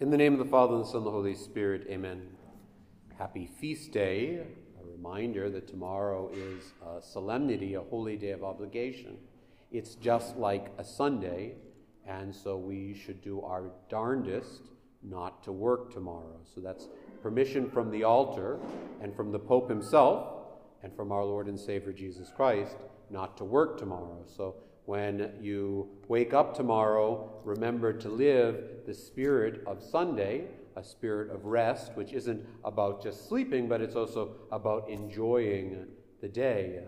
In the name of the Father, and the Son, and the Holy Spirit, amen. Happy feast day. A reminder that tomorrow is a solemnity, a holy day of obligation. It's just like a Sunday, and so we should do our darndest not to work tomorrow. So that's permission from the altar and from the Pope himself and from our Lord and Savior Jesus Christ not to work tomorrow. So when you wake up tomorrow, remember to live the spirit of Sunday, a spirit of rest, which isn't about just sleeping, but it's also about enjoying the day,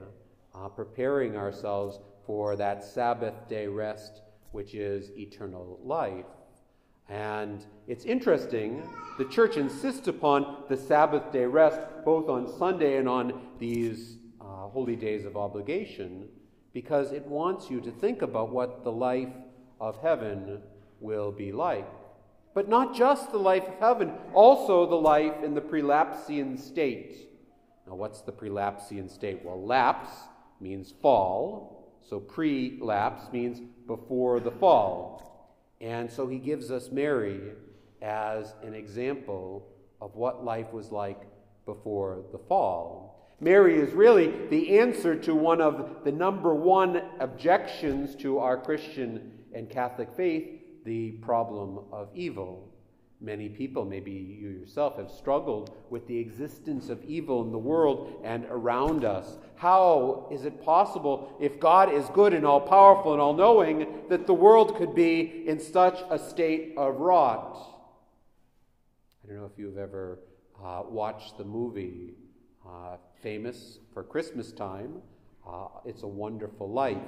uh, preparing ourselves for that Sabbath day rest, which is eternal life. And it's interesting, the church insists upon the Sabbath day rest both on Sunday and on these uh, holy days of obligation because it wants you to think about what the life of heaven will be like. But not just the life of heaven, also the life in the prelapsarian state. Now, what's the prelapsarian state? Well, lapse means fall, so pre-lapse means before the fall. And so he gives us Mary as an example of what life was like before the fall. Mary is really the answer to one of the number one objections to our Christian and Catholic faith the problem of evil. Many people, maybe you yourself, have struggled with the existence of evil in the world and around us. How is it possible, if God is good and all powerful and all knowing, that the world could be in such a state of rot? I don't know if you've ever uh, watched the movie uh, famous for Christmas time. Uh, it's a Wonderful Life.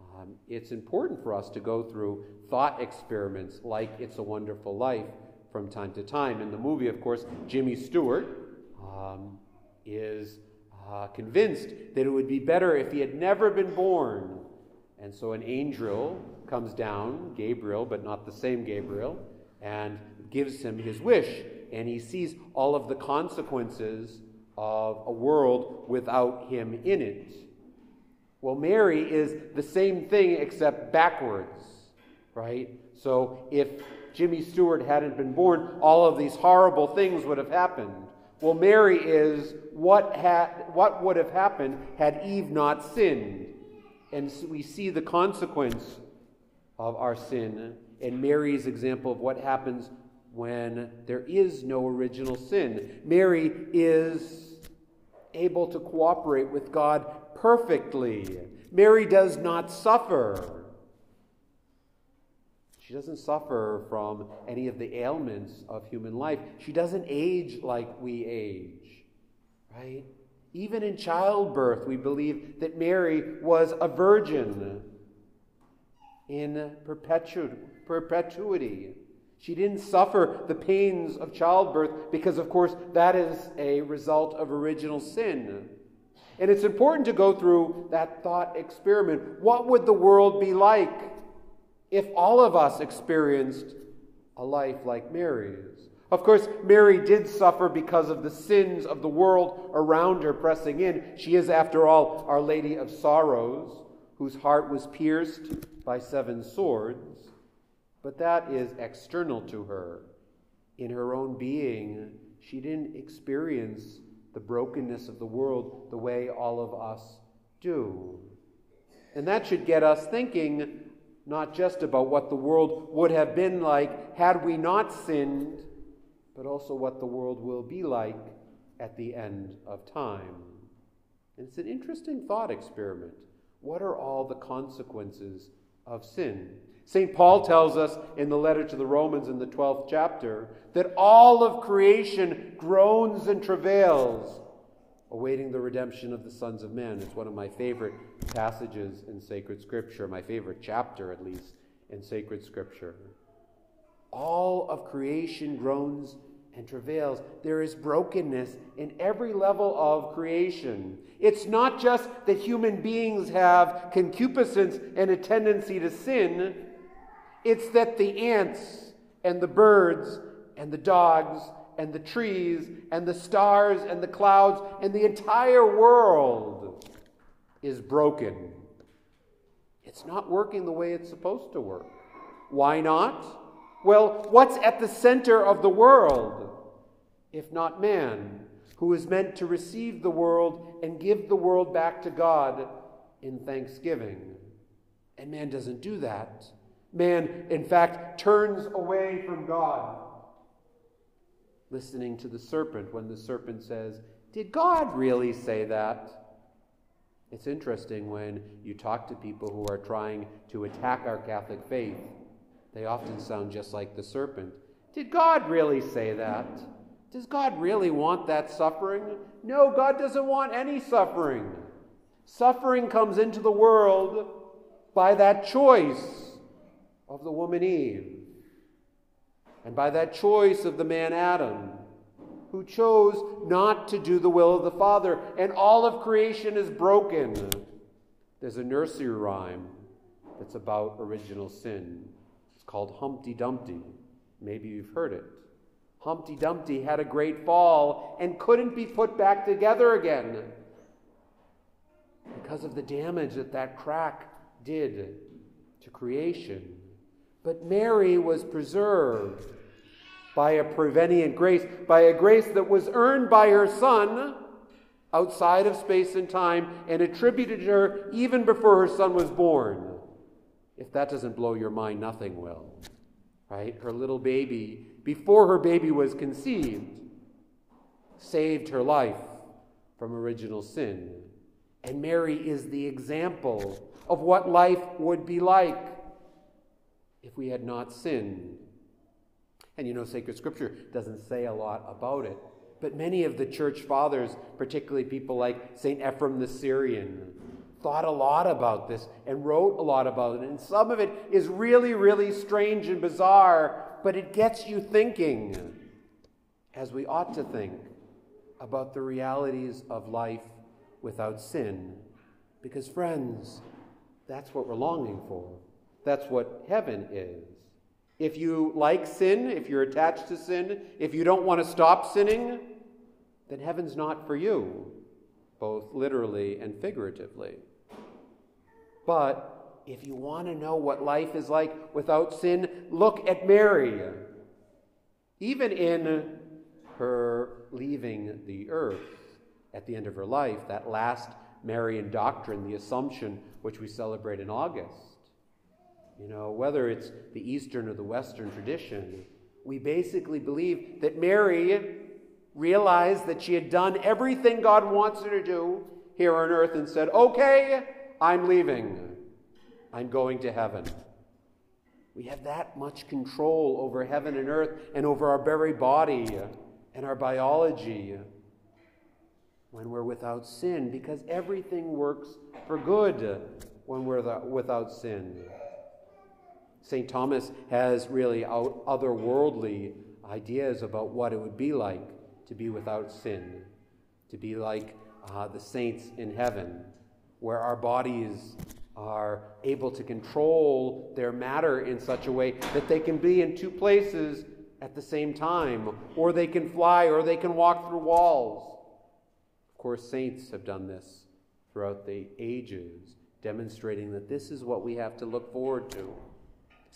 Um, it's important for us to go through thought experiments like It's a Wonderful Life from time to time. In the movie, of course, Jimmy Stewart um, is uh, convinced that it would be better if he had never been born. And so an angel comes down, Gabriel, but not the same Gabriel, and gives him his wish. And he sees all of the consequences of a world without him in it. Well, Mary is the same thing except backwards, right? So if Jimmy Stewart hadn't been born, all of these horrible things would have happened. Well, Mary is what, had, what would have happened had Eve not sinned. And so we see the consequence of our sin in Mary's example of what happens when there is no original sin. Mary is able to cooperate with God perfectly. Mary does not suffer. She doesn't suffer from any of the ailments of human life. She doesn't age like we age, right? Even in childbirth, we believe that Mary was a virgin in perpetu- perpetuity. She didn't suffer the pains of childbirth because, of course, that is a result of original sin. And it's important to go through that thought experiment. What would the world be like if all of us experienced a life like Mary's? Of course, Mary did suffer because of the sins of the world around her pressing in. She is, after all, Our Lady of Sorrows, whose heart was pierced by seven swords. But that is external to her. In her own being, she didn't experience the brokenness of the world the way all of us do. And that should get us thinking not just about what the world would have been like had we not sinned, but also what the world will be like at the end of time. And it's an interesting thought experiment. What are all the consequences of sin? St. Paul tells us in the letter to the Romans in the 12th chapter that all of creation groans and travails, awaiting the redemption of the sons of men. It's one of my favorite passages in sacred scripture, my favorite chapter, at least, in sacred scripture. All of creation groans and travails. There is brokenness in every level of creation. It's not just that human beings have concupiscence and a tendency to sin, it's that the ants and the birds and the dogs and the trees and the stars and the clouds and the entire world is broken. It's not working the way it's supposed to work. Why not? Well, what's at the center of the world, if not man, who is meant to receive the world and give the world back to God in thanksgiving? And man doesn't do that. Man, in fact, turns away from God. Listening to the serpent when the serpent says, Did God really say that? It's interesting when you talk to people who are trying to attack our Catholic faith. They often sound just like the serpent. Did God really say that? Does God really want that suffering? No, God doesn't want any suffering. Suffering comes into the world by that choice of the woman Eve and by that choice of the man Adam who chose not to do the will of the Father, and all of creation is broken. There's a nursery rhyme that's about original sin. It's called Humpty Dumpty. Maybe you've heard it. Humpty Dumpty had a great fall and couldn't be put back together again because of the damage that that crack did to creation. But Mary was preserved by a prevenient grace, by a grace that was earned by her Son outside of space and time and attributed to her even before her Son was born. If that doesn't blow your mind, nothing will. Right? Her little baby, before her baby was conceived, saved her life from original sin. And Mary is the example of what life would be like we had not sinned and you know, sacred scripture doesn't say a lot about it. But many of the church fathers, particularly people like St. Ephrem the Syrian, thought a lot about this and wrote a lot about it. And some of it is really, really strange and bizarre, but it gets you thinking, as we ought to think, about the realities of life without sin. Because, friends, that's what we're longing for. That's what heaven is. If you like sin, if you're attached to sin, if you don't want to stop sinning, then heaven's not for you, both literally and figuratively. But if you want to know what life is like without sin, look at Mary. Even in her leaving the earth at the end of her life, that last Marian doctrine, the Assumption, which we celebrate in August, you know, whether it's the Eastern or the Western tradition, we basically believe that Mary realized that she had done everything God wants her to do here on earth and said, Okay, I'm leaving. I'm going to heaven. We have that much control over heaven and earth and over our very body and our biology when we're without sin because everything works for good when we're without sin. St. Thomas has really otherworldly ideas about what it would be like to be without sin, to be like uh, the saints in heaven, where our bodies are able to control their matter in such a way that they can be in two places at the same time, or they can fly, or they can walk through walls. Of course, saints have done this throughout the ages, demonstrating that this is what we have to look forward to.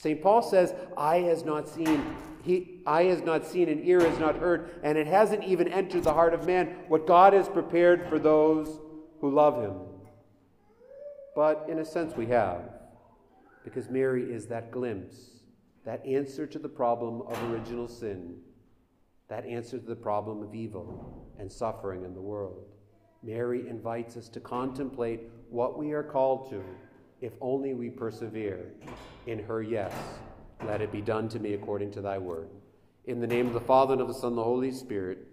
St. Paul says, eye has not seen, he, eye has not seen, and ear has not heard, and it hasn't even entered the heart of man what God has prepared for those who love him. But in a sense, we have, because Mary is that glimpse, that answer to the problem of original sin, that answer to the problem of evil and suffering in the world. Mary invites us to contemplate what we are called to if only we persevere in her yes. Let it be done to me according to thy word. In the name of the Father, and of the Son, and the Holy Spirit.